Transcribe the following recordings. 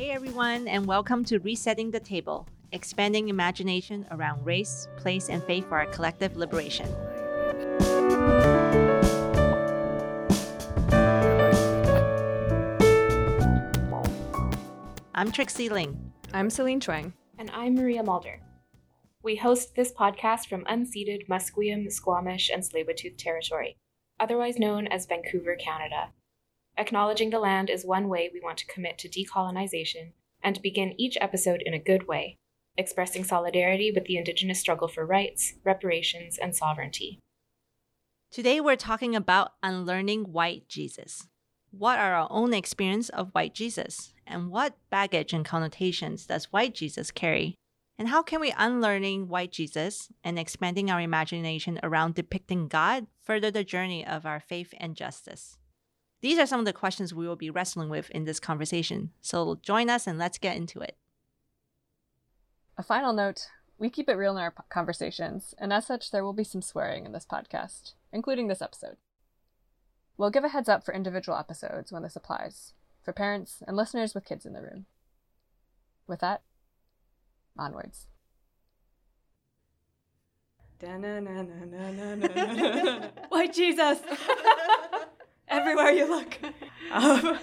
Hey everyone, and welcome to Resetting the Table, expanding imagination around race, place, and faith for our collective liberation. I'm Trixie Ling. I'm Celine Chuang. And I'm Maria Mulder. We host this podcast from unceded Musqueam, Squamish, and Tsleil-Waututh territory, otherwise known as Vancouver, Canada. Acknowledging the land is one way we want to commit to decolonization and begin each episode in a good way, expressing solidarity with the Indigenous struggle for rights, reparations, and sovereignty. Today we're talking about unlearning white Jesus. What are our own experience of white Jesus? And what baggage and connotations does white Jesus carry? And how can we unlearning white Jesus and expanding our imagination around depicting God further the journey of our faith and justice? These are some of the questions we will be wrestling with in this conversation. So join us and let's get into it. A final note we keep it real in our conversations, and as such, there will be some swearing in this podcast, including this episode. We'll give a heads up for individual episodes when this applies, for parents and listeners with kids in the room. With that, onwards. White Jesus! Everywhere you look. Um,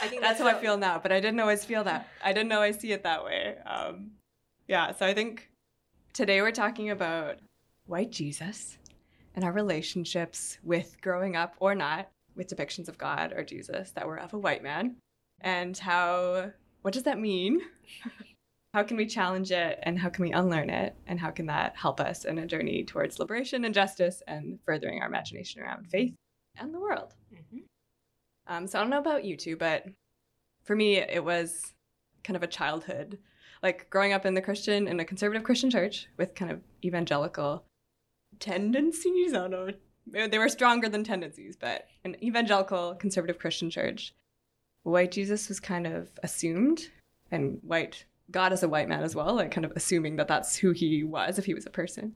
I think that's, that's how I feel now, but I didn't always feel that. I didn't always see it that way. Um, yeah, so I think today we're talking about white Jesus and our relationships with growing up or not with depictions of God or Jesus that were of a white man and how what does that mean? how can we challenge it and how can we unlearn it? And how can that help us in a journey towards liberation and justice and furthering our imagination around faith and the world? Mm-hmm. Um, so I don't know about you two, but for me, it was kind of a childhood, like growing up in the Christian, in a conservative Christian church with kind of evangelical tendencies. I don't know. They were stronger than tendencies, but an evangelical conservative Christian church white Jesus was kind of assumed, and white God as a white man as well, like kind of assuming that that's who he was if he was a person,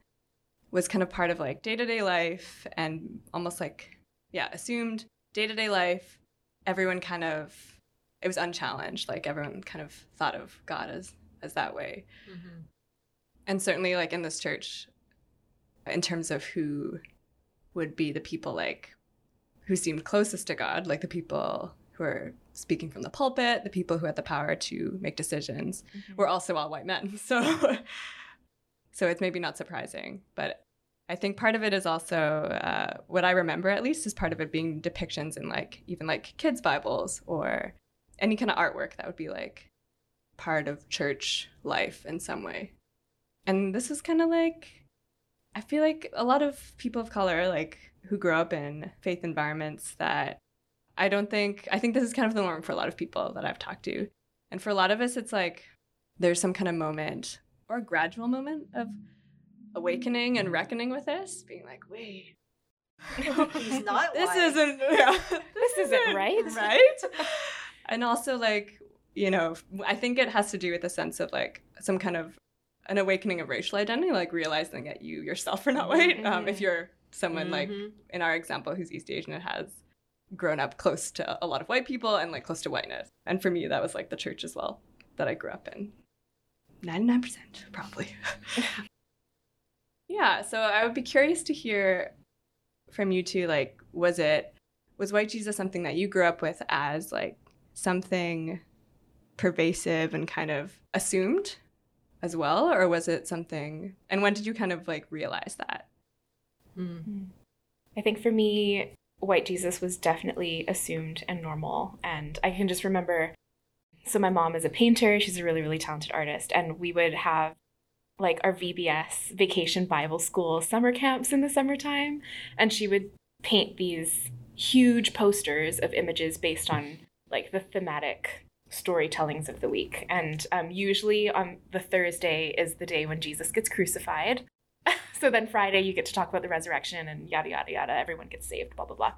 was kind of part of like day to day life and almost like, yeah, assumed day to day life. Everyone kind of, it was unchallenged. Like everyone kind of thought of God as as that way. Mm-hmm. And certainly, like in this church, in terms of who would be the people like who seemed closest to God, like the people who are speaking from the pulpit, the people who had the power to make decisions, mm-hmm. were also all white men. So, so it's maybe not surprising, but I think part of it is also uh, what I remember at least is part of it being depictions in like even like kids' Bibles or any kind of artwork that would be like part of church life in some way. And this is kind of like I feel like a lot of people of color like who grow up in faith environments that I don't think, I think this is kind of the norm for a lot of people that I've talked to. And for a lot of us, it's like there's some kind of moment or a gradual moment of awakening and reckoning with this, being like, wait. He's not. White. This isn't. Yeah, this isn't right. Right. and also, like, you know, I think it has to do with a sense of like some kind of an awakening of racial identity, like realizing that you yourself are not white. Mm-hmm. Um, if you're someone mm-hmm. like in our example who's East Asian and has grown up close to a lot of white people and like close to whiteness. And for me, that was like the church as well that I grew up in. 99% probably. yeah, so I would be curious to hear from you too like was it was white Jesus something that you grew up with as like something pervasive and kind of assumed as well or was it something and when did you kind of like realize that? Mm. I think for me white Jesus was definitely assumed and normal. And I can just remember so my mom is a painter, she's a really, really talented artist, and we would have like our VBS vacation Bible school summer camps in the summertime. And she would paint these huge posters of images based on like the thematic storytellings of the week. And um, usually on the Thursday is the day when Jesus gets crucified. so then Friday you get to talk about the resurrection and yada yada yada. Everyone gets saved, blah blah blah.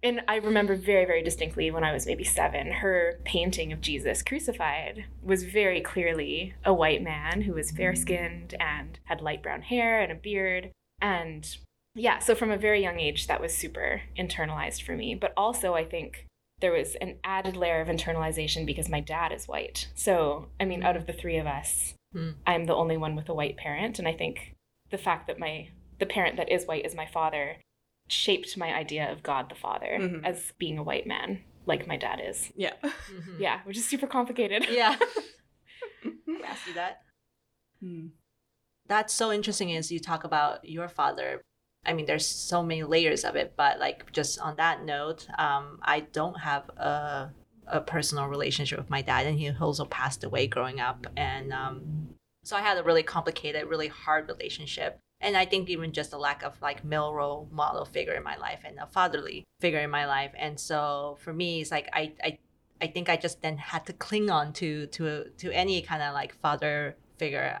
And I remember very, very distinctly when I was maybe seven, her painting of Jesus crucified was very clearly a white man who was fair skinned and had light brown hair and a beard. And yeah, so from a very young age, that was super internalized for me. But also, I think there was an added layer of internalization because my dad is white. So, I mean, out of the three of us, Mm. I'm the only one with a white parent. And I think the fact that my the parent that is white is my father shaped my idea of God the Father Mhm. as being a white man, like my dad is. Yeah. Mhm. Yeah, which is super complicated. Yeah. I see that. Hmm. That's so interesting as you talk about your father. I mean, there's so many layers of it, but like just on that note, um, I don't have a a personal relationship with my dad, and he also passed away growing up, and um, so I had a really complicated, really hard relationship. And I think even just the lack of like male role model figure in my life and a fatherly figure in my life, and so for me, it's like I I I think I just then had to cling on to to to any kind of like father figure.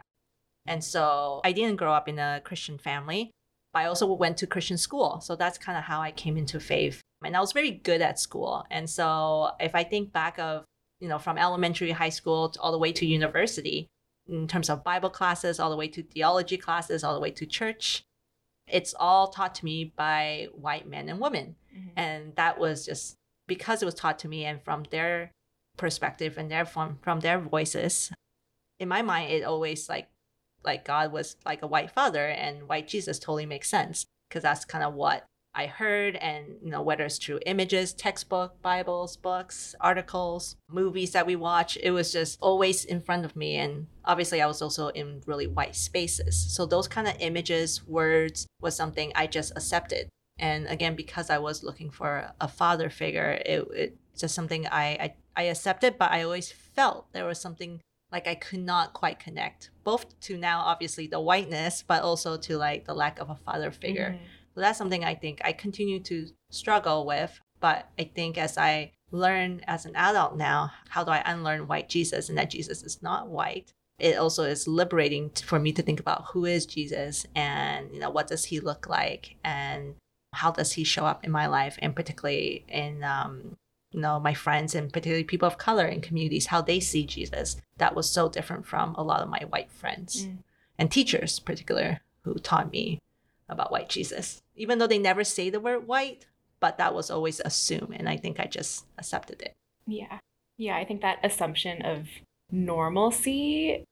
And so I didn't grow up in a Christian family, but I also went to Christian school. So that's kind of how I came into faith. And I was very good at school. And so if I think back of, you know, from elementary, high school all the way to university, in terms of Bible classes, all the way to theology classes, all the way to church, it's all taught to me by white men and women. Mhm. and that was just because it was taught to me and from their perspective and their from from their voices. In my mind it always like like god was like a white father and white jesus totally makes sense because that's kind of what i heard and you know whether it's through images textbook bibles books articles movies that we watch it was just always in front of me. And obviously i was also in really white spaces. So those kind of images words was something i just accepted. And again because i was looking for a father figure it, it's just something I, I i accepted but i always felt there was something like i could not quite connect both to now obviously the whiteness but also to like the lack of a father figure. Mhm. So that's something i think i continue to struggle with but i think as i learn as an adult now how do i unlearn white jesus and that jesus is not white it also is liberating for me to think about who is jesus and you know what does he look like and how does he show up in my life and particularly in um, you know my friends and particularly people of color in communities how they see jesus that was so different from a lot of my white friends Mm. and teachers particular who taught me about white jesus even though they never say the word white but that was always assumed and i think i just accepted it Yeah. Yeah, I think that assumption of normalcy,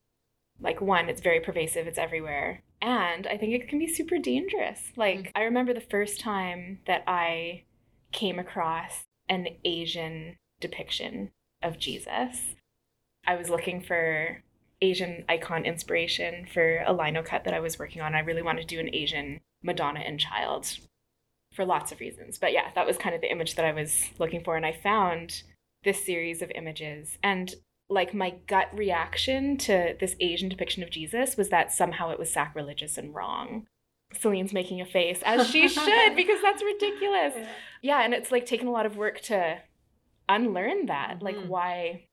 like one, it's very pervasive, it's everywhere. And I think it can be super dangerous. Like, mm. I remember the first time that I came across an Asian depiction of Jesus. I was looking for Asian icon inspiration for a lino cut that I was working on. I really wanted to do an Asian Madonna and child for lots of reasons. But yeah, that was kind of the image that I was looking for. And I found this series of images. And like my gut reaction to this Asian depiction of Jesus was that somehow it was sacrilegious and wrong. Celine's making a face, as she should, because that's ridiculous. Yeah, and it's like taken a lot of work to unlearn that. Like, Mhm. why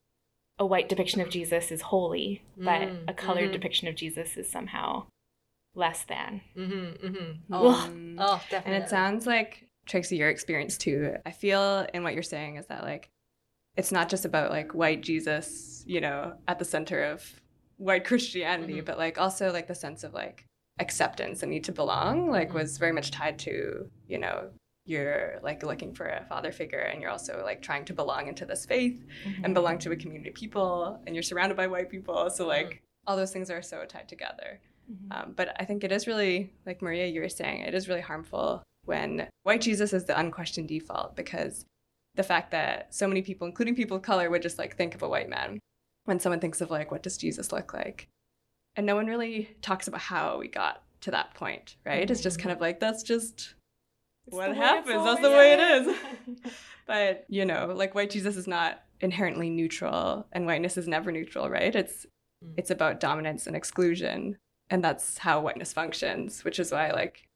a white depiction of Jesus is holy, but Mm, a colored mhm. depiction of Jesus is somehow less than. mm-hmm, mm-hmm. Oh. Mm. oh And it sounds like Trixie, your experience too. I feel in what you're saying is that like it's not just about like white Jesus, you know, at the center of white Christianity, Mhm. but like also like the sense of like acceptance and need to belong, like Mhm. was very much tied to, you know, you're like looking for a father figure and you're also like trying to belong into this faith and belong to a community of people and you're surrounded by white people. So like all those things are so tied together. Mhm. Um, but I think it is really, like Maria, you were saying, it is really harmful when white Jesus is the unquestioned default because the fact that so many people, including people of color, would just like think of a white man when someone thinks of like, what does Jesus look like? And no one really talks about how we got to that point, right? It's just kind of like, that's just It's what the way it's happens. That's the way it is. but, you know, like white Jesus is not inherently neutral and whiteness is never neutral, right? It's Mm. it's about dominance and exclusion. And that's how whiteness functions, which is why like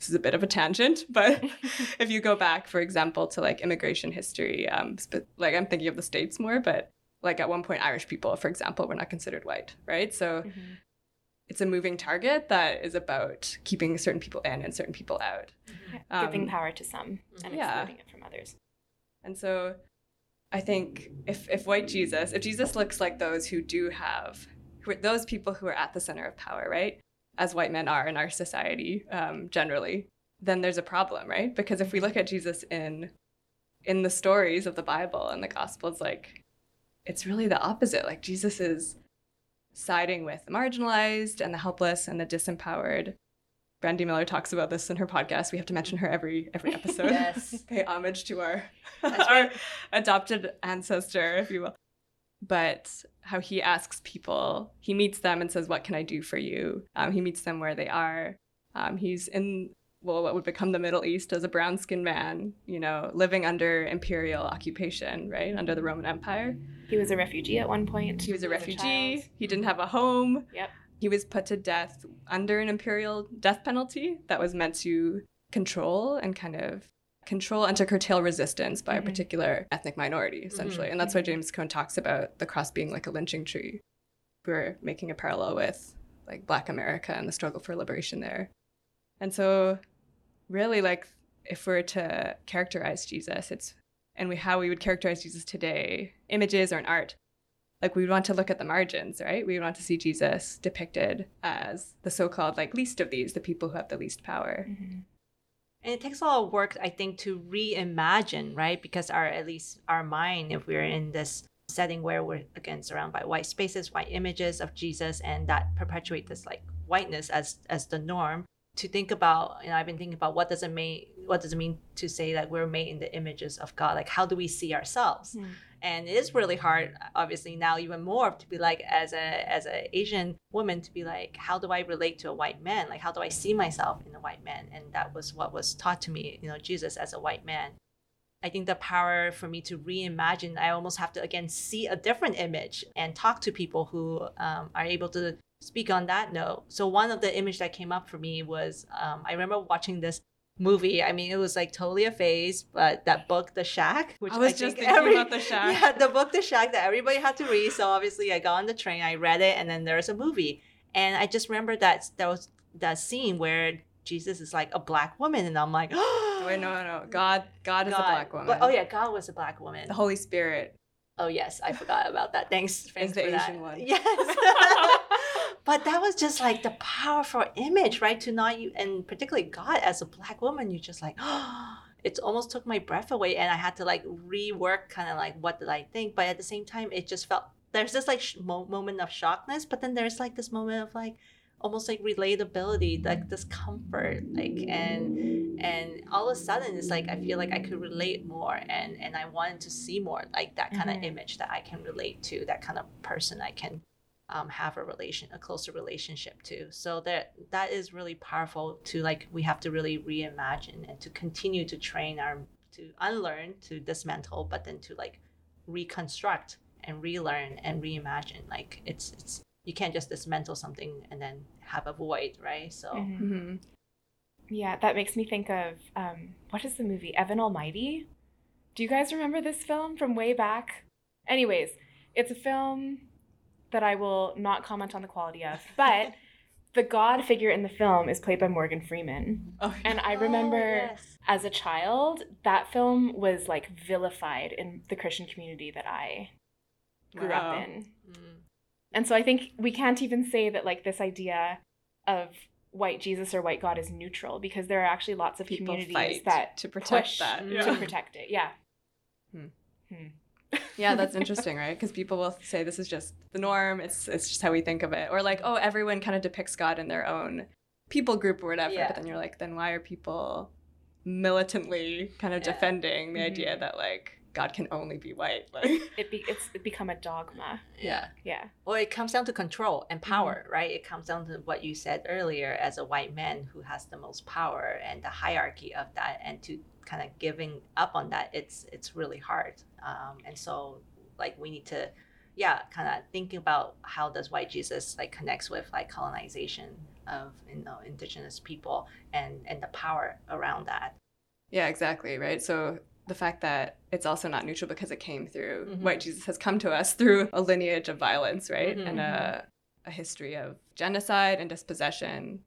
this is a bit of a tangent, but if you go back, for example, to like immigration history, um, sp- like I'm thinking of the states more, but like at one point, Irish people, for example, were not considered white, right? So Mhm. It's a moving target that is about keeping certain people in and certain people out. Giving Um, power to some and yeah. excluding it from others. And so I think if, if white Jesus, if Jesus looks like those who do have, who are, those people who are at the center of power, right? As white men are in our society um, generally, then there's a problem, right? Because if we look at Jesus in in the stories of the Bible and the Gospels, like it's really the opposite. Like Jesus is siding with the marginalized and the helpless and the disempowered. Brandi Miller talks about this in her podcast. We have to mention her every every episode. Yes. Pay homage to our, our adopted ancestor, if you will. But how he asks people, he meets them and says, What can I do for you? Um, he meets them where they are. Um, he's in, well, what would become the Middle East as a brown skinned man, you know, living under imperial occupation, right? Under the Roman Empire. He was a refugee at one point. He was a as refugee. child. he didn't have a home. Yep. He was put to death under an imperial death penalty that was meant to control and kind of control and to curtail resistance by a Mhm. particular ethnic minority, essentially. And that's why James Cone talks about the cross being like a lynching tree. We're making a parallel with like Black America and the struggle for liberation there. And so, really, like, if we're to characterize Jesus, it's and we how we would characterize Jesus today, images or in art, like we would want to look at the margins, right? We would want to see Jesus depicted as the so-called like least of these, the people who have the least power. Mhm. And it takes a lot of work, I think, to reimagine, right? Because our at least our mind, if we're in this setting where we're again surrounded by white spaces, white images of Jesus, and that perpetuate this like whiteness as as the norm, to think about, you know, I've been thinking about what does it mean what does it mean to say that we're made in the images of God? Like how do we see ourselves? Hmm. and it is really hard obviously now even more to be like as a as an asian woman to be like how do i relate to a white man like how do i see myself in a white man and that was what was taught to me you know jesus as a white man i think the power for me to reimagine i almost have to again see a different image and talk to people who um, are able to speak on that note so one of the image that came up for me was um, i remember watching this movie i mean it was like totally a phase but that book the shack which I was just think thinking about The Shack. yeah the book the shack that everybody had to read so obviously i got on the train i read it and then there's a movie and i just remember that there was that scene where jesus is like a black woman and i'm like Oh, wait, no, no, no. God, God is a black woman. But, oh yeah god was a black woman The Holy Spirit. oh yes i forgot about that thanks, thanks the for that. One. yes but that was just like the powerful image right to not you and particularly god as a black woman you just like it almost took my breath away and i had to like rework kind of like what did i think but at the same time it just felt there's this like sh- moment of shockness but then there's like this moment of like almost like relatability like this comfort like and and all of a sudden it's like i feel like i could relate more and and i wanted to see more like that kind Mhm. of image that i can relate to that kind of person i can um, have a relation a closer relationship to so that that is really powerful to like we have to really reimagine and to continue to train our to unlearn to dismantle but then to like reconstruct and relearn and reimagine like it's it's you can't just dismantle something and then have a void right so Mhm. hmm Yeah, that makes me think of um, what is the movie Evan Almighty? Do you guys remember this film from way back? Anyways, it's a film that I will not comment on the quality of, but the God figure in the film is played by Morgan Freeman. Oh, And I Oh, remember yes. as a child, that film was like vilified in the Christian community that I grew Wow. up in. Mm. And so I think we can't even say that like this idea of white Jesus or white God is neutral because there are actually lots of people communities that to protect push that. to to protect it. Yeah. Hmm. Hmm. Yeah, that's interesting, right? Because people will say this is just the norm. It's it's just how we think of it, or like, oh, everyone kind of depicts God in their own people group or whatever. Yeah. But then you're like, then why are people militantly kind of Yeah. defending the Mhm. idea that like God can only be white? Like, It be, it's it become a dogma. yeah Yeah. Well, it comes down to control and Mm-hmm. power, right? It comes down to what you said earlier as a white man who has the most power and the hierarchy of that, and to kind of giving up on that, it's it's really hard. Um, and so, like, we need to, yeah, kind of think about how does white Jesus like connects with like colonization of you know indigenous people and and the power around that. yeah, exactly, right? So the fact that it's also not neutral because it came through Mhm. white Jesus has come to us through a lineage of violence, right? Mhm. And a, a history of genocide and dispossession,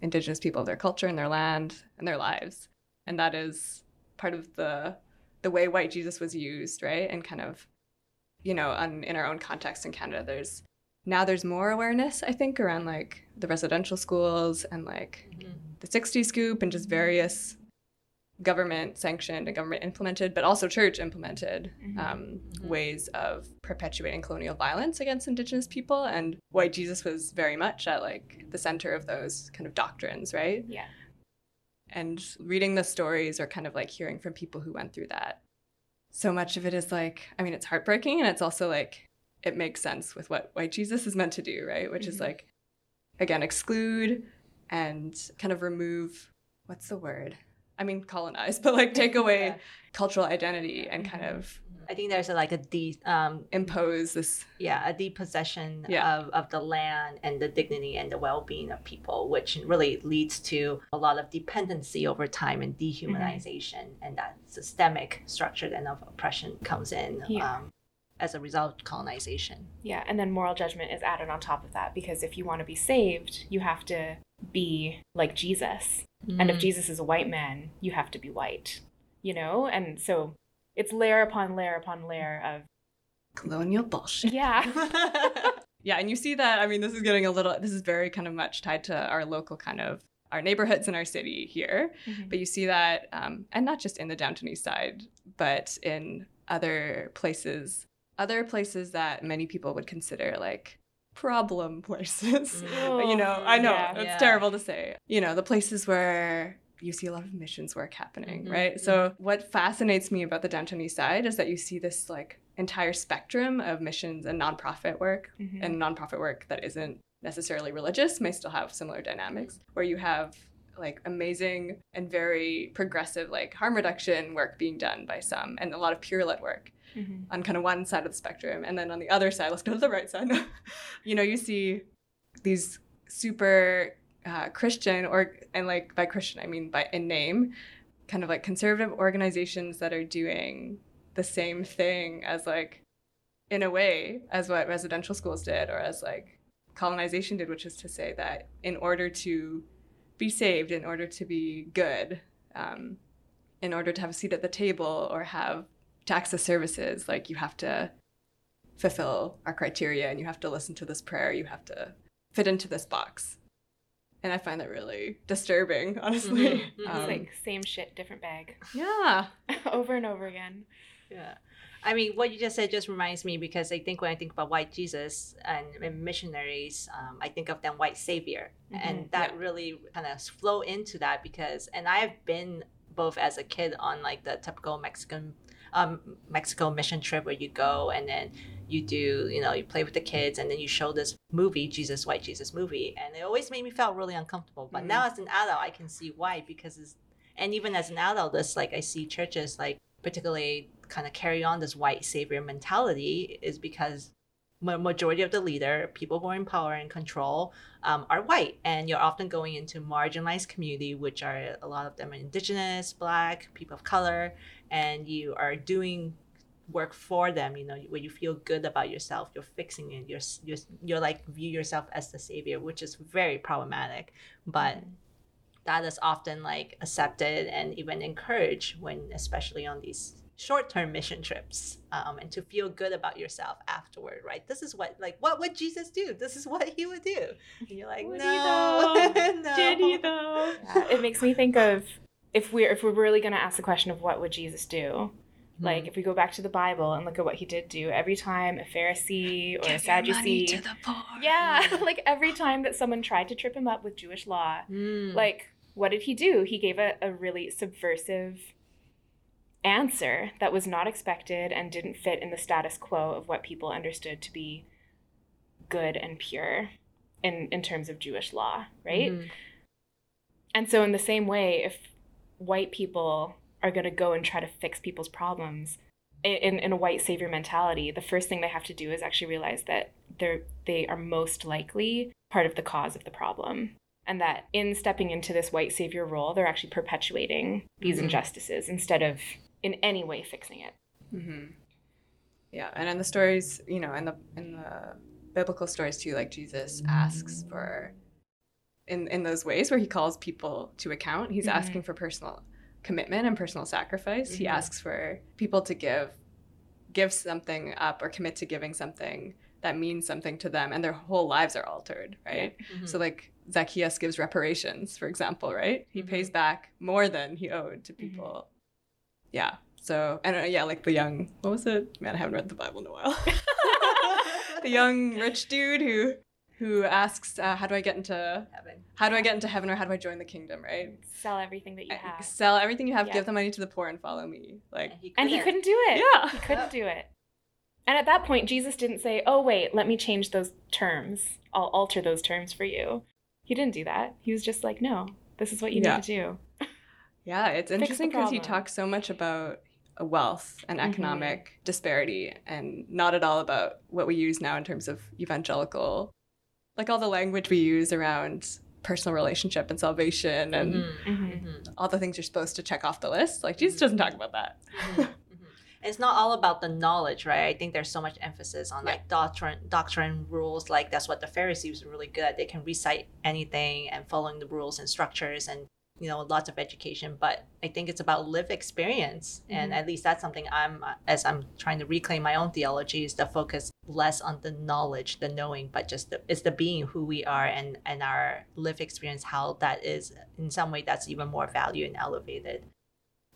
indigenous people, their culture and their land and their lives. And that is part of the the way white Jesus was used, right? And kind of, you know, on, in our own context in Canada, there's now there's more awareness, I think, around like the residential schools and like the 60 scoop and just various government sanctioned and government implemented, but also church implemented Mhm. um, Mhm. ways of perpetuating colonial violence against Indigenous people. And white Jesus was very much at like the center of those kind of doctrines, right? Yeah. And reading the stories or kind of like hearing from people who went through that, so much of it is like, I mean, it's heartbreaking and it's also like, it makes sense with what white Jesus is meant to do, right? Which is Mhm. like, again, exclude and kind of remove what's the word? I mean, colonize, but like take away Yeah. cultural identity and kind Mhm. of I think there's a, like a de um impose this. yeah a depossession Yeah. of, of the land and the dignity and the well-being of people which really leads to a lot of dependency over time and dehumanization and that systemic structure then of oppression comes in Yeah. um, as a result of colonization Yeah, and then moral judgment is added on top of that because if you want to be saved, you have to be like Jesus. And if Mm. Jesus is a white man, you have to be white, you know? And so it's layer upon layer upon layer of, Colonial bullshit. yeah. Yeah, and you see that. I mean, this is getting a little. This is very kind of much tied to our local kind of our neighborhoods in our city here. Mhm. But you see that, um, and not just in the downtown East Side, but in other places, other places that many people would consider like problem places. Mm. you know, I know Yeah. it's Yeah. terrible to say. You know, the places where you see a lot of missions work happening, Mhm, right? So what fascinates me about the Downtown East Side is that you see this like entire spectrum of missions and nonprofit work Mhm. and nonprofit work that isn't necessarily religious may still have similar dynamics where you have like amazing and very progressive like harm reduction work being done by some and a lot of pure lit work Mhm. on kind of one side of the spectrum and then on the other side let's go to the right side you know you see these super uh, christian or and like by christian i mean by in name kind of like conservative organizations that are doing the same thing as like in a way as what residential schools did or as like colonization did which is to say that in order to be saved in order to be good um, in order to have a seat at the table or have to access services like you have to fulfill our criteria and you have to listen to this prayer you have to fit into this box and i find that really disturbing honestly Mhm, mhm. It's Um, like same shit, different bag, yeah over and over again. Yeah. I mean, what you just said just reminds me because I think when I think about white Jesus and, and missionaries, um, I think of them white savior. And Mhm. that Yeah. really kind of flow into that because, and I've been both as a kid on like the typical Mexican, um, Mexico mission trip where you go and then you do, you know, you play with the kids and then you show this movie, Jesus, White Jesus movie. And it always made me feel really uncomfortable. But Mhm. now as an adult, I can see why because it's, and even as an adult, it's like I see churches like particularly kind of carry on this white savior mentality is because majority of the leader, people who are in power and control, um, are white, and you're often going into marginalized community, which are a lot of them are indigenous, black, people of color, and you are doing work for them. You know, where you feel good about yourself, you're fixing it, you're you're, you're like view yourself as the savior, which is very problematic, but that is often like accepted and even encouraged when especially on these short-term mission trips um, and to feel good about yourself afterward right this is what like what would jesus do this is what he would do and you're like Would he no, though? no. Did he though? Yeah, it makes me think of if we're if we're really gonna ask the question of what would Jesus do, like if we go back to the Bible and look at what he did do, every time a Pharisee or a Sadducee, yeah, like every time that someone tried to trip him up with Jewish law, Mm. like what did he do? He gave a, a really subversive answer that was not expected and didn't fit in the status quo of what people understood to be good and pure in in terms of Jewish law, right? Mhm. And so, in the same way, if white people are going to go and try to fix people's problems in, in a white savior mentality, the first thing they have to do is actually realize that they're they are most likely part of the cause of the problem, and that in stepping into this white savior role, they're actually perpetuating these Mhm. injustices instead of in any way fixing it. hmm Yeah, and in the stories, you know, in the in the biblical stories too, like Jesus asks for, in in those ways where he calls people to account, he's Mhm. asking for personal commitment and personal sacrifice. He Mhm. asks for people to give, give something up or commit to giving something that means something to them, and their whole lives are altered, right? Mhm. So like Zacchaeus gives reparations, for example, right? He Mhm. pays back more than he owed to people. Yeah. So, and uh, yeah, like the young, what was it? Man, I haven't read the Bible in a while. the young rich dude who who asks, uh, "How do I get into Heaven. how do I get into heaven, or how do I join the kingdom?" Right? Sell everything that you have. Sell everything you have, Yeah. give the money to the poor, and follow me. Like, And he And he couldn't do it. Yeah. He couldn't do it. And at that point, Jesus didn't say, Oh, wait, let me change those terms. I'll alter those terms for you. He didn't do that. He was just like, No, this is what you Yeah. need to do. Yeah, it's interesting because he talks so much about uh, wealth and Mhm. economic disparity and not at all about what we use now in terms of evangelical, like all the language we use around personal relationship and salvation and Mhm. hmm Mhm. all the things you're supposed to check off the list. Like Jesus doesn't talk about that. Mhm, mhm. It's not all about the knowledge, right? I think there's so much emphasis on like doctrine, doctrine rules. Like that's what the Pharisees were really good at. They can recite anything and following the rules and structures, and you know, lots of education. But I think it's about lived experience, and at least that's something I'm, as I'm trying to reclaim my own theology, is the focus less on the knowledge, the knowing, but just the, it's the being who we are and and our lived experience, how that is in some way that's even more valued and elevated.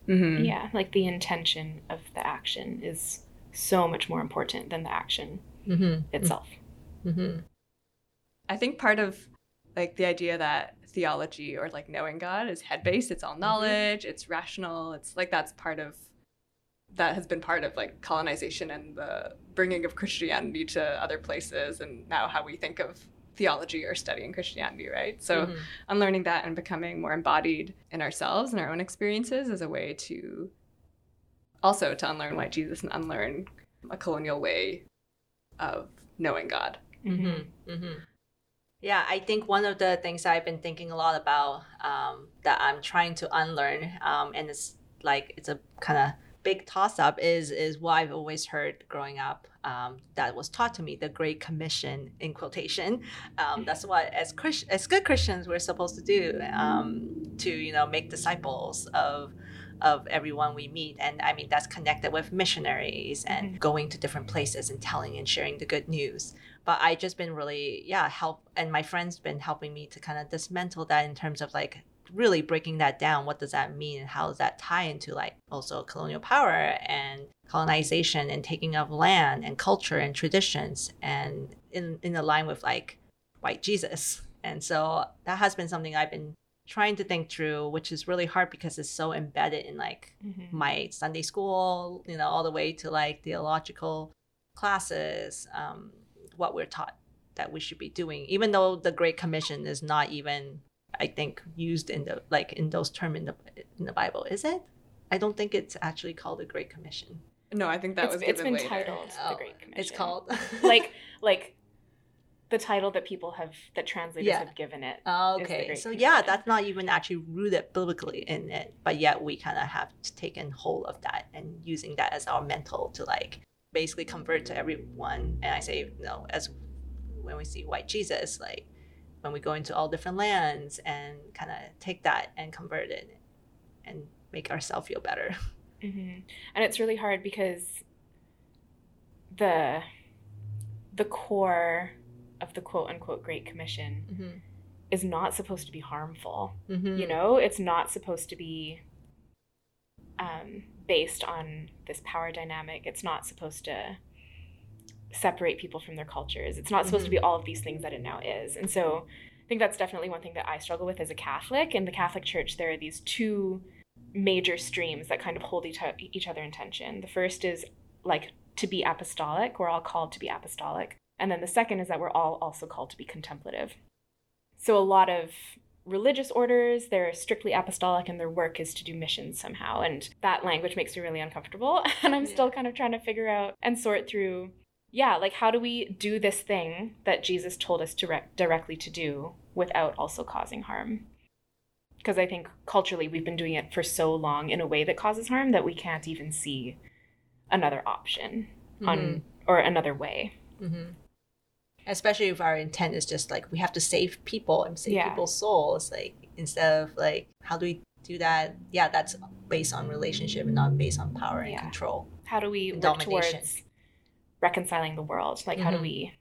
Mm-hmm. Yeah, like the intention of the action is so much more important than the action Mm-hmm. itself. Mm-hmm. I think part of like the idea that theology or like knowing God is head based, it's all knowledge, it's rational, it's like that's part of that has been part of like colonization and the bringing of Christianity to other places and now how we think of theology or studying Christianity, right? So Mhm. unlearning that and becoming more embodied in ourselves and our own experiences is a way to also to unlearn white Jesus and unlearn a colonial way of knowing God. Mm-hmm. Mm-hmm. Yeah, I think one of the things I've been thinking a lot about um, that I'm trying to unlearn, um, and it's like it's a kind of big toss up, is is what I've always heard growing up um, that was taught to me, the Great Commission in quotation. Um, that's what as Christ- as good Christians we're supposed to do um, to you know make disciples of of everyone we meet. And i mean that's connected with missionaries and going to different places and telling and sharing the good news but i just been really yeah help and my friends been helping me to kind of dismantle that in terms of like really breaking that down. What does that mean? And how does that tie into like also colonial power and colonization and taking of land and culture and traditions and in in the line with like white jesus. And so that has been something i've been trying to think through which is really hard because it's so embedded in like Mm-hmm. my Sunday school, you know, all the way to like theological classes, um, what we're taught that we should be doing, even though the Great Commission is not even, I think, used in the like in those terms in the in the Bible, is it? I don't think it's actually called the Great Commission. No, I think that It's- was it's been later. titled the Oh, Great Commission. It's called like like the title that people have that translators Yeah. have given it. Oh, okay. Great So yeah, that's not even actually rooted biblically in it, but yet we kind of have taken hold of that and using that as our mental to like basically convert to everyone. And I say, you know, as when we see white Jesus, like when we go into all different lands and kind of take that and convert it and make ourselves feel better. hmm And it's really hard because the the core of the quote unquote Great Commission Mm-hmm. is not supposed to be harmful. Mm-hmm. You know, it's not supposed to be um, based on this power dynamic. It's not supposed to separate people from their cultures. It's not supposed to mm-hmm. be all of these things that it now is. And so I think that's definitely one thing that I struggle with as a Catholic. In the Catholic Church, there are these two major streams that kind of hold each, each other in tension. The first is like to be apostolic, we're all called to be apostolic. And then the second is that we're all also called to be contemplative. So a lot of religious orders, they're strictly apostolic and their work is to do missions somehow. And that language makes me really uncomfortable. And I'm still kind of trying to figure out and sort through yeah, like how do we do this thing that Jesus told us direct, directly to do without also causing harm? Because I think culturally we've been doing it for so long in a way that causes harm that we can't even see another option on or another way. Mm-hmm. Especially if our intent is just like we have to save people and save Yeah. people's souls, like instead of like how do we do that? Yeah, that's based on relationship and not based on power and Yeah. control. How do we work towards reconciling the world? Like how do Mhm. we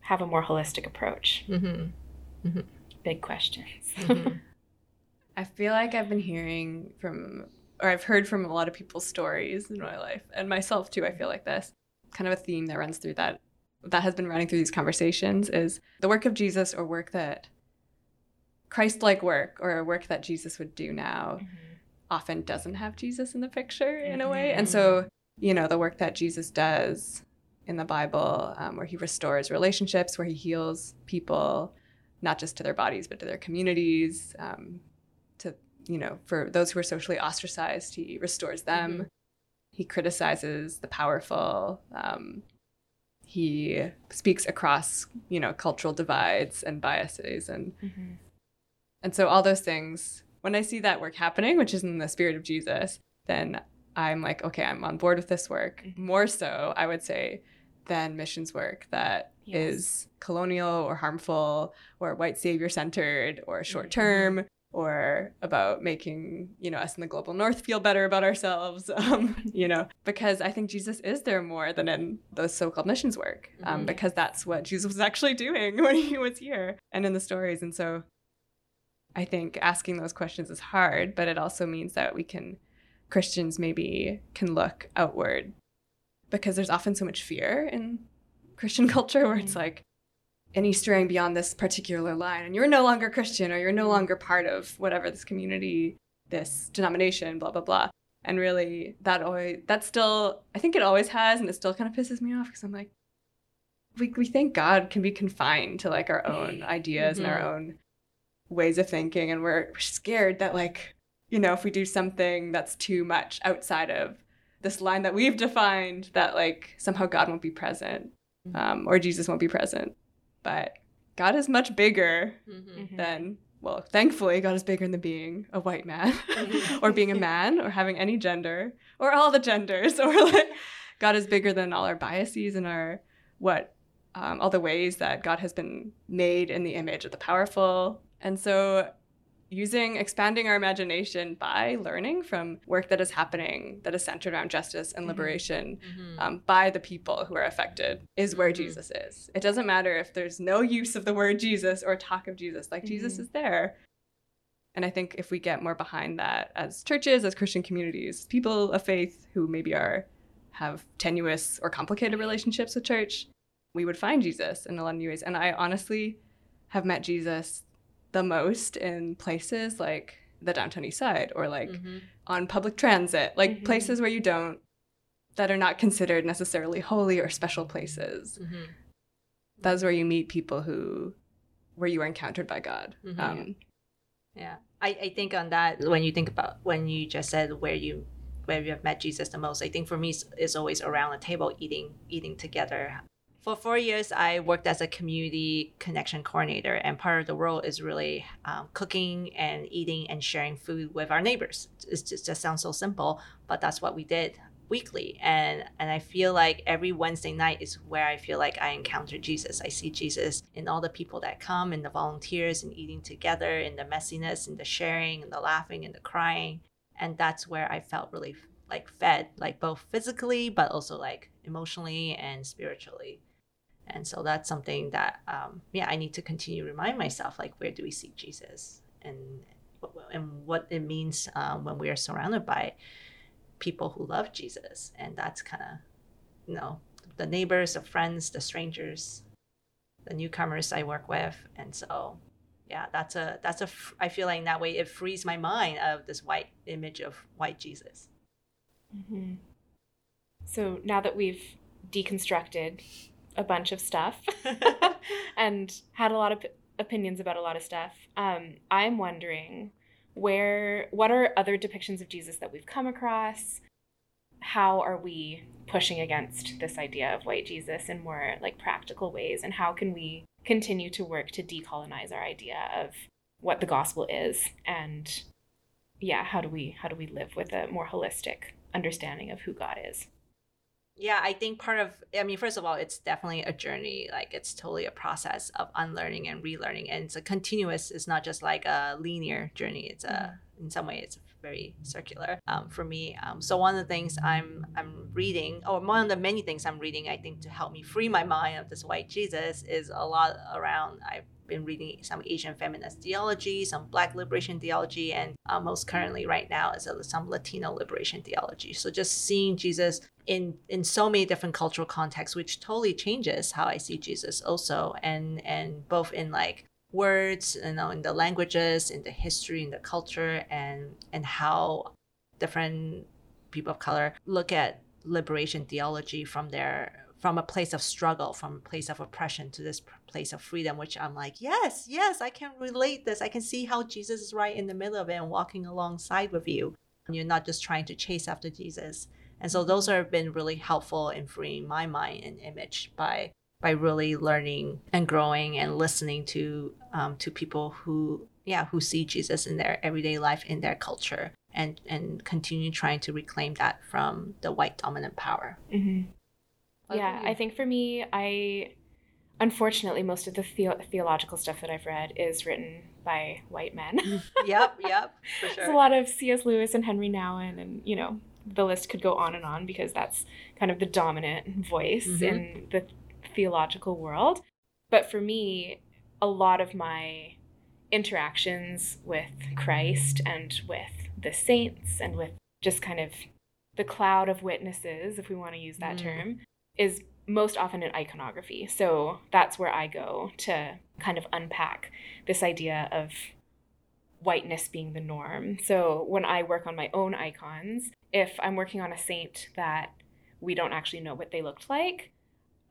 have a more holistic approach? Mm-hmm. Mhm. Big questions. Mhm. I feel like I've been hearing from, or I've heard from a lot of people's stories in my life, and myself too. I feel like this kind of a theme that runs through that, that has been running through these conversations is the work of Jesus or work that Christ like work or work that Jesus would do now often doesn't have Jesus in the picture in a way. And so, you know, the work that Jesus does in the Bible, um, where he restores relationships, where he heals people, not just to their bodies, but to their communities, um, to, you know, for those who are socially ostracized, he restores them. Mhm. He criticizes the powerful. Um, he speaks across, you know, cultural divides and biases and Mhm. and so all those things, when I see that work happening, which is in the spirit of Jesus, then I'm like, okay, I'm on board with this work. Mhm. More so, I would say, than missions work that is Yes. colonial or harmful or white savior centered or short term or about making, you know, us in the global north feel better about ourselves, um, you know, because I think Jesus is there more than in those so-called missions work, um, Mhm. because that's what Jesus was actually doing when he was here and in the stories. And so I think asking those questions is hard, but it also means that we can, Christians maybe can look outward because there's often so much fear in Christian culture where it's Mhm. like any straying beyond this particular line and you're no longer Christian or you're no longer part of whatever this community, this denomination, blah, blah, blah. And really that always, that still, I think it always has and it still kind of pisses me off because I'm like, we, we think God can be confined to like our own ideas and our Mhm. own ways of thinking and we're we're scared that like you know if we do something that's too much outside of this line that we've defined that like somehow god won't be present Mhm. um, or jesus won't be present but god is much bigger Mhm. Mhm. than well thankfully god is bigger than being a white man Mhm. or being a man or having any gender or all the genders or like god is bigger than all our biases and our what um, all the ways that god has been made in the image of the powerful and so using expanding our imagination by learning from work that is happening that is centered around justice and Mhm. liberation Mhm. um, by the people who are affected is where Mhm. Jesus is. It doesn't matter if there's no use of the word Jesus or talk of Jesus, like Jesus Mhm. is there. And I think if we get more behind that as churches, as Christian communities, people of faith who maybe are have tenuous or complicated relationships with church, we would find Jesus in a lot of new ways. And I honestly have met Jesus the most in places like the downtown east side or like Mhm. on public transit, like Mhm. places where you don't, that are not considered necessarily holy or special places. Mhm. That's where you meet people who, where you are encountered by God. Mhm. Um, Yeah, I, I think on that when you think about when you just said where you where you have met Jesus the most, I think for me it's, it's always around a table eating eating together. For four years, I worked as a community connection coordinator, and part of the role is really um, cooking and eating and sharing food with our neighbors. It just, just sounds so simple, but that's what we did weekly. And and I feel like every Wednesday night is where I feel like I encounter Jesus. I see Jesus in all the people that come, in the volunteers, and eating together, in the messiness, in the sharing, and the laughing, and the crying. And that's where I felt really like fed, like both physically, but also like emotionally and spiritually. And so that's something that, um, yeah, I need to continue to remind myself, like, where do we see Jesus, and and what it means um, when we are surrounded by people who love Jesus, and that's kind of, you know, the neighbors, the friends, the strangers, the newcomers I work with, and so, yeah, that's a that's a. I feel like that way it frees my mind of this white image of white Jesus. Mhm. So now that we've deconstructed a bunch of stuff and had a lot of p- opinions about a lot of stuff, um, I'm wondering where what are other depictions of Jesus that we've come across? How are we pushing against this idea of white Jesus in more like practical ways, and how can we continue to work to decolonize our idea of what the gospel is? And yeah how do we how do we live with a more holistic understanding of who god is Yeah, I think part of, I mean, first of all, it's definitely a journey. Like, it's totally a process of unlearning and relearning. And it's a continuous, it's not just like a linear journey. It's a, in some way, it's very circular um, for me. Um, so, one of the things I'm, I'm reading, or one of the many things I'm reading, I think, to help me free my mind of this white Jesus is a lot around, I've been reading some Asian feminist theology, some Black liberation theology, and uh, most currently right now is some Latino liberation theology. So just seeing Jesus in in so many different cultural contexts, which totally changes how I see Jesus also, and and both in like words, you know, in the languages, in the history, in the culture, and and how different people of color look at liberation theology from their from a place of struggle, from a place of oppression to this place of freedom, which I'm like, yes, yes, I can relate this. I can see how Jesus is right in the middle of it and walking alongside with you. And you're not just trying to chase after Jesus. And so those have been really helpful in freeing my mind and image by by really learning and growing and listening to um, to people who yeah who see Jesus in their everyday life in their culture and and continue trying to reclaim that from the white dominant power. Mm-hmm. Yeah, I think for me, I unfortunately most of the, the- theological stuff that I've read is written by white men. yep, yep, for There's a lot of C.S. Lewis and Henri Nouwen, and you know the list could go on and on because that's kind of the dominant voice Mhm. in the theological world. But for me, a lot of my interactions with Christ and with the saints and with just kind of the cloud of witnesses, if we want to use that Mm. term, is most often in iconography. So that's where I go to kind of unpack this idea of whiteness being the norm. So when I work on my own icons, if I'm working on a saint that we don't actually know what they looked like,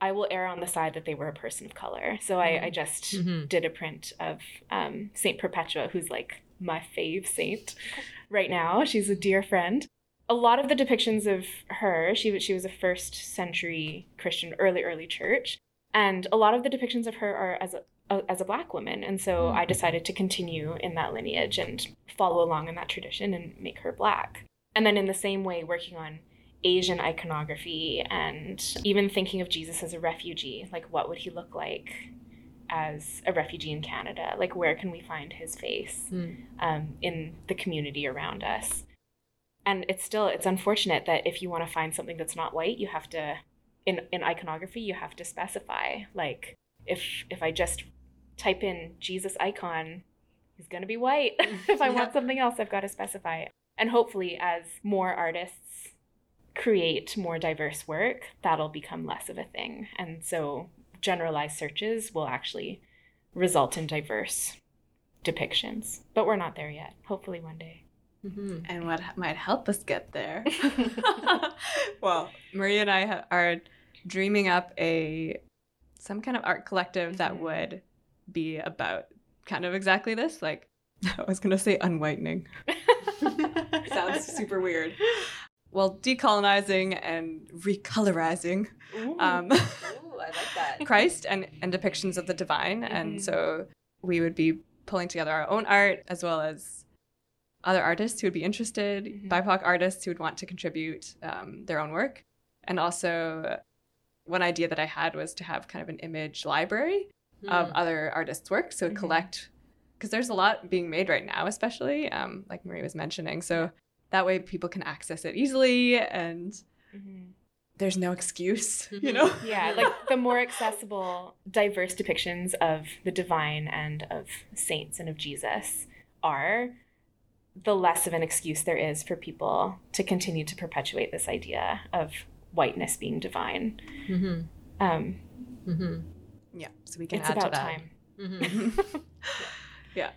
I will err on the side that they were a person of color. So I, I just Mhm. did a print of um, Saint Perpetua, who's like my fave saint right now. She's a dear friend. A lot of the depictions of her, she was she was a first century Christian, early early church, and a lot of the depictions of her are as a, a as a black woman. And so I decided to continue in that lineage and follow along in that tradition and make her black. And then in the same way, working on Asian iconography and even thinking of Jesus as a refugee, like what would he look like as a refugee in Canada? Like where can we find his face Mm. um, in the community around us? And it's still it's unfortunate that if you want to find something that's not white, you have to in in iconography you have to specify like if if I just type in Jesus icon, he's gonna be white. if I want something else, I've got to specify. it. And hopefully, as more artists create more diverse work, that'll become less of a thing. And so generalized searches will actually result in diverse depictions. But we're not there yet. Hopefully one day. Mhm. and what might help us get there. well, Maria and I ha- are dreaming up a some kind of art collective that Mhm. would be about kind of exactly this. Like I was gonna say unwhitening. Sounds super weird. Well, decolonizing and recolorizing um, Ooh, I like that. Christ and, and depictions of the divine. Mhm. And so we would be pulling together our own art as well as other artists who would be interested, Mhm. BIPOC artists who would want to contribute um, their own work. And also, one idea that I had was to have kind of an image library of Mm. other artists' work. So Mhm. collect, because there's a lot being made right now, especially um, like Marie was mentioning. So that way people can access it easily and Mhm. there's no excuse, you Mhm. know? Yeah, like the more accessible, diverse depictions of the divine and of saints and of Jesus are, the less of an excuse there is for people to continue to perpetuate this idea of whiteness being divine. Mhm. Um, Mhm. Yeah. So we can it's add about to that. time. Mhm. yeah.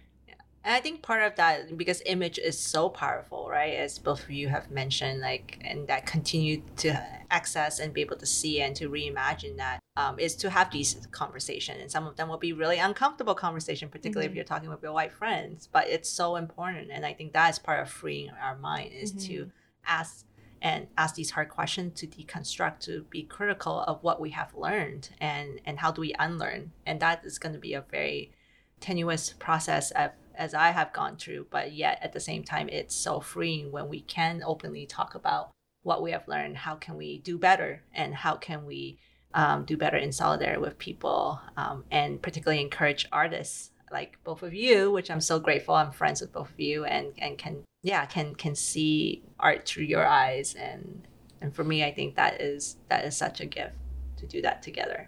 And I think part of that, because image is so powerful, right? As both of you have mentioned, like, and that continue to access and be able to see and to reimagine that, um, is to have these conversations. And some of them will be really uncomfortable conversation, particularly if Mhm. you're talking with your white friends. But it's so important, and I think that is part of freeing our mind is to ask and ask these hard questions to deconstruct to be critical of what we have learned and and how do we unlearn and that is going to be a very tenuous process of, as I have gone through, but yet at the same time, it's so freeing when we can openly talk about what we have learned, how can we do better, and how can we um, do better in solidarity with people, um, and particularly encourage artists like both of you, which I'm so grateful. I'm friends with both of you, and and can yeah can can see art through your eyes, and and for me, I think that is that is such a gift to do that together.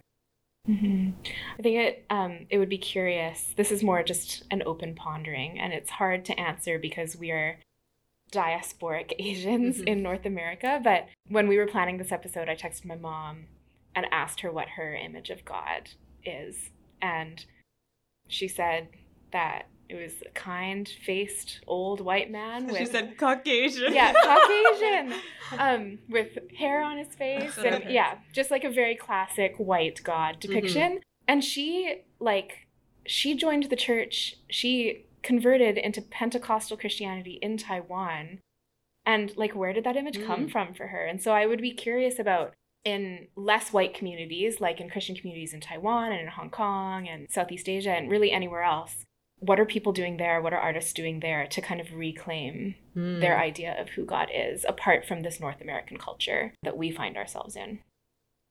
Mm-hmm. I think it um, it would be curious. This is more just an open pondering, and it's hard to answer because we are diasporic Asians Mhm. in North America. But when we were planning this episode, I texted my mom and asked her what her image of God is, and she said that it was a kind-faced old white man with She said Caucasian. yeah, Caucasian, um, with hair on his face, That's what I and yeah, just like a very classic white god depiction. And she like she joined the church. She converted into Pentecostal Christianity in Taiwan, and like where did that image come Mm. from for her? And so I would be curious about in less white communities, like in Christian communities in Taiwan and in Hong Kong and Southeast Asia and really anywhere else. What are people doing there? What are artists doing there to kind of reclaim Mm. their idea of who God is, apart from this North American culture that we find ourselves in.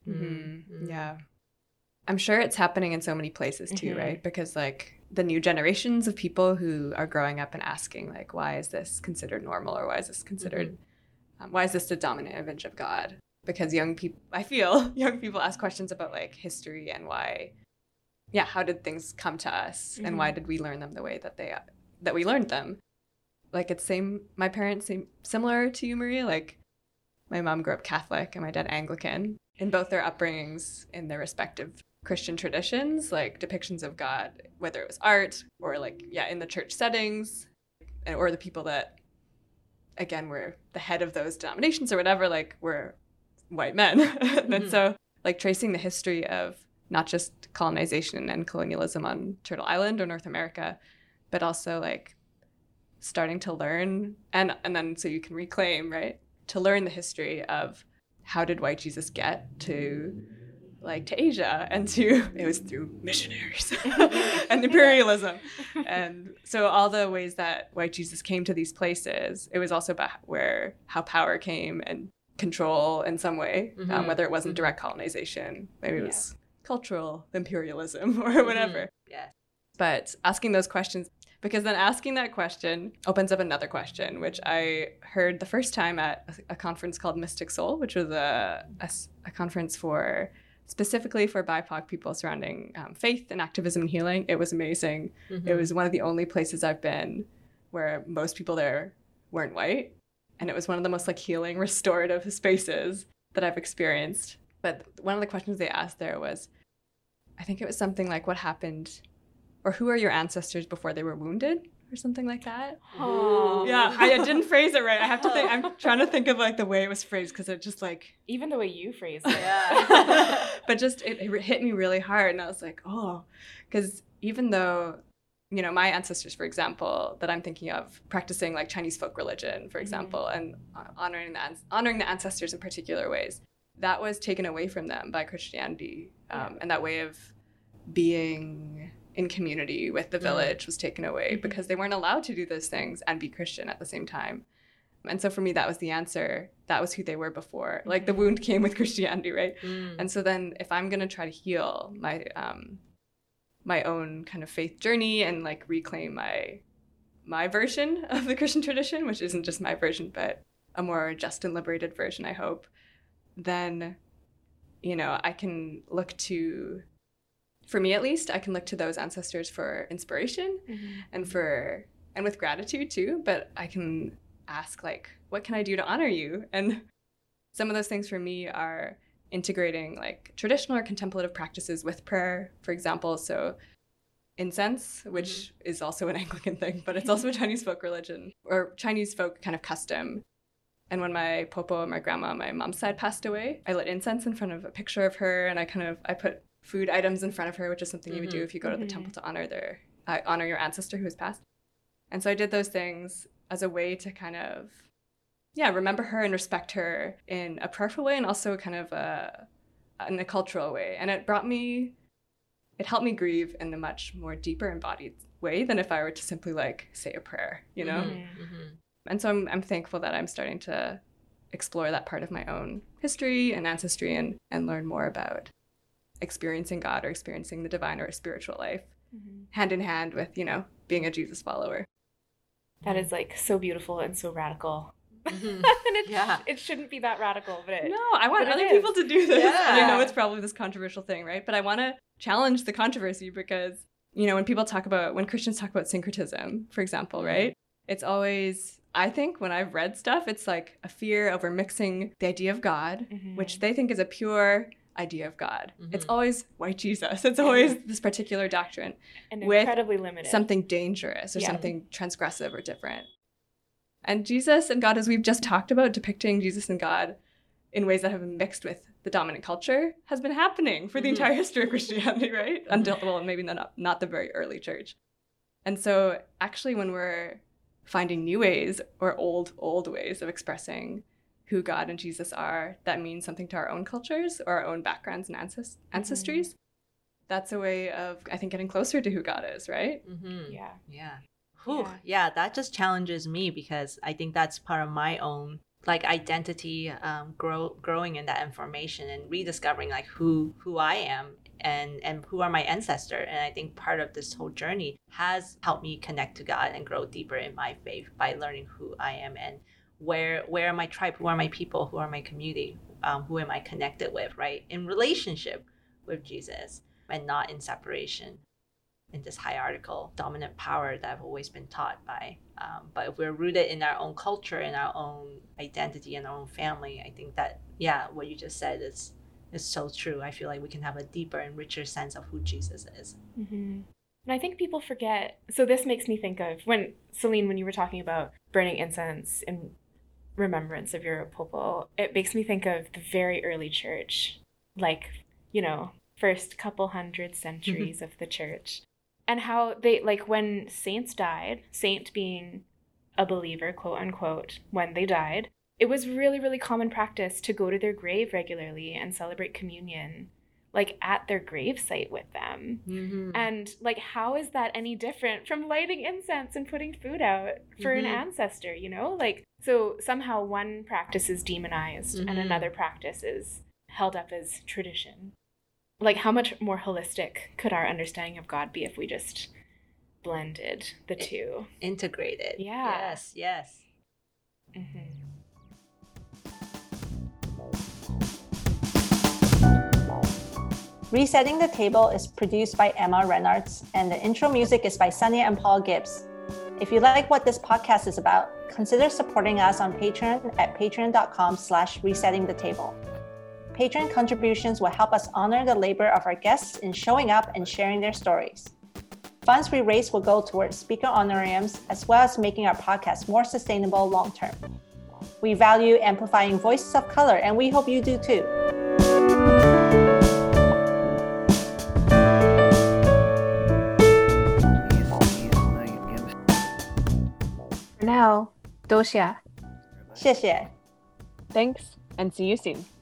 Mhm. Mhm. Yeah. I'm sure it's happening in so many places too, Mhm. right? Because like the new generations of people who are growing up and asking like, why is this considered normal or why is this considered, um, why is this the dominant image of God? Because young people, I feel young people ask questions about like history and why, yeah, how did things come to us and why did we learn them the way that they that we learned them? Like it's same. My parents seem similar to you, Maria. Like my mom grew up Catholic and my dad Anglican. In both their upbringings in their respective Christian traditions, like depictions of God, whether it was art or like yeah, in the church settings, and- or the people that again were the head of those denominations or whatever, like were white men. and Mhm. so like tracing the history of not just colonization and colonialism on Turtle Island or North America, but also like starting to learn and and then so you can reclaim, right? To learn the history of how did white Jesus get to like to Asia and to it was through missionaries and imperialism. And so all the ways that white Jesus came to these places, it was also about where how power came and control in some way, um, Mhm. whether it wasn't Mhm. direct colonization, maybe it Yeah. was cultural imperialism or whatever. Yeah. But asking those questions, because then asking that question opens up another question, which I heard the first time at a- a conference called Mystic Soul, which was a a conference for specifically for BIPOC people surrounding um, faith and activism and healing. It was amazing. Mhm. It was one of the only places I've been where most people there weren't white. And it was one of the most like healing, restorative spaces that I've experienced. But one of the questions they asked there was, I think it was something like, what happened, or who are your ancestors before they were wounded, or something like that. Aw. Yeah, I, I didn't phrase it right. I have to think. I'm trying to think of like the way it was phrased because it just like Even the way you phrase it. Yeah. but just it, it hit me really hard and i was like oh because even though you know my ancestors for example that i'm thinking of practicing like chinese folk religion for example and uh, honoring the honoring the ancestors in particular ways that was taken away from them by christianity um, and that way of being in community with the Mm. village was taken away Mhm. because they weren't allowed to do those things and be christian at the same time and so for me that was the answer that was who they were before like the Mhm. wound came with christianity right Mm. and so then if I'm going to try to heal my um my own kind of faith journey and like reclaim my my version of the Christian tradition, which isn't just my version but a more just and liberated version, I hope, then you know, I can look to for me at least, I can look to those ancestors for inspiration Mhm. and for and with gratitude too but i can ask like what can i do to honor you? And some of those things for me are integrating like traditional or contemplative practices with prayer for example. So incense which is also an anglican thing but it's also a chinese folk religion or chinese folk kind of custom and when my popo and my grandma on my mom's side passed away i lit incense in front of a picture of her and i kind of i put food items in front of her which is something you would do Mhm. if you go to the Mhm. temple to honor their uh, honor your ancestor who has passed and so I did those things as a way to kind of, yeah, remember her and respect her in a prayerful way and also kind of a, in a cultural way. And it brought me, it helped me grieve in a much more deeper embodied way than if I were to simply like say a prayer, you know? Mhm. And so I'm, I'm thankful that I'm starting to explore that part of my own history and ancestry and, and learn more about experiencing God or experiencing the divine or a spiritual life Mhm. hand in hand with, you know, being a Jesus follower. That is like so beautiful and so radical. Mhm. and it, Yeah. it shouldn't be that radical, but it, No, I want other people to do this. And I know it's probably this controversial thing, right? But I want to challenge the controversy because, you know, when people talk about, when Christians talk about syncretism, for example, right? It's always, I think when I've read stuff, it's like a fear over mixing the idea of God, Mhm. which they think is a pure idea of God. It's Mhm. always white Jesus. It's always this particular doctrine, and with incredibly limited. something dangerous or Yeah. something transgressive or different. And Jesus and God, as we've just talked about, depicting Jesus and God in ways that have been mixed with the dominant culture has been happening for the Mhm. entire history of Christianity, right? Until, well, maybe not, not the very early church. And so, actually, when we're finding new ways or old, old ways of expressing who God and Jesus are, that means something to our own cultures or our own backgrounds and ancest- ancestries. That's a way of, I think, getting closer to who God is, right? Mhm. yeah. Yeah. Whew. Yeah. Yeah. that just challenges me because I think that's part of my own like identity, um, grow growing in that information and rediscovering like who who I am and and who are my ancestor. And I think part of this whole journey has helped me connect to God and grow deeper in my faith by learning who I am and where where are my tribe, who are my people, who are my community, um, who am I connected with, right? In relationship with Jesus and not in separation in this hierarchical dominant power that I've always been taught by. Um, but if we're rooted in our own culture, in our own identity, in our own family, I think that yeah, what you just said is is so true. I feel like we can have a deeper and richer sense of who Jesus is. hmm And I think people forget. So this makes me think of when Celine, when you were talking about burning incense in remembrance of your popo, it makes me think of the very early church, like you know, first couple hundred centuries of the church, and how they like when saints died, saint being a believer, quote unquote, when they died. It was really, really common practice to go to their grave regularly and celebrate communion, like at their gravesite with them. Mm-hmm. And like, how is that any different from lighting incense and putting food out for an Mhm. ancestor, you know? Like, so somehow one practice is demonized and Mhm. another practice is held up as tradition. Like, how much more holistic could our understanding of God be if we just blended the two? Integrated. Yeah. Yes. Yes. hmm Resetting the Table is produced by Emma Renards, and the intro music is by Sonia and Paul Gibbs. If you like what this podcast is about, consider supporting us on Patreon at patreon.com slash resetting the table. Patreon contributions will help us honor the labor of our guests in showing up and sharing their stories. Funds we raise will go towards speaker honorariums as well as making our podcast more sustainable long term. We value amplifying voices of color, and we hope you do too. For now, 多谢。谢谢。 Thanks, and see you soon.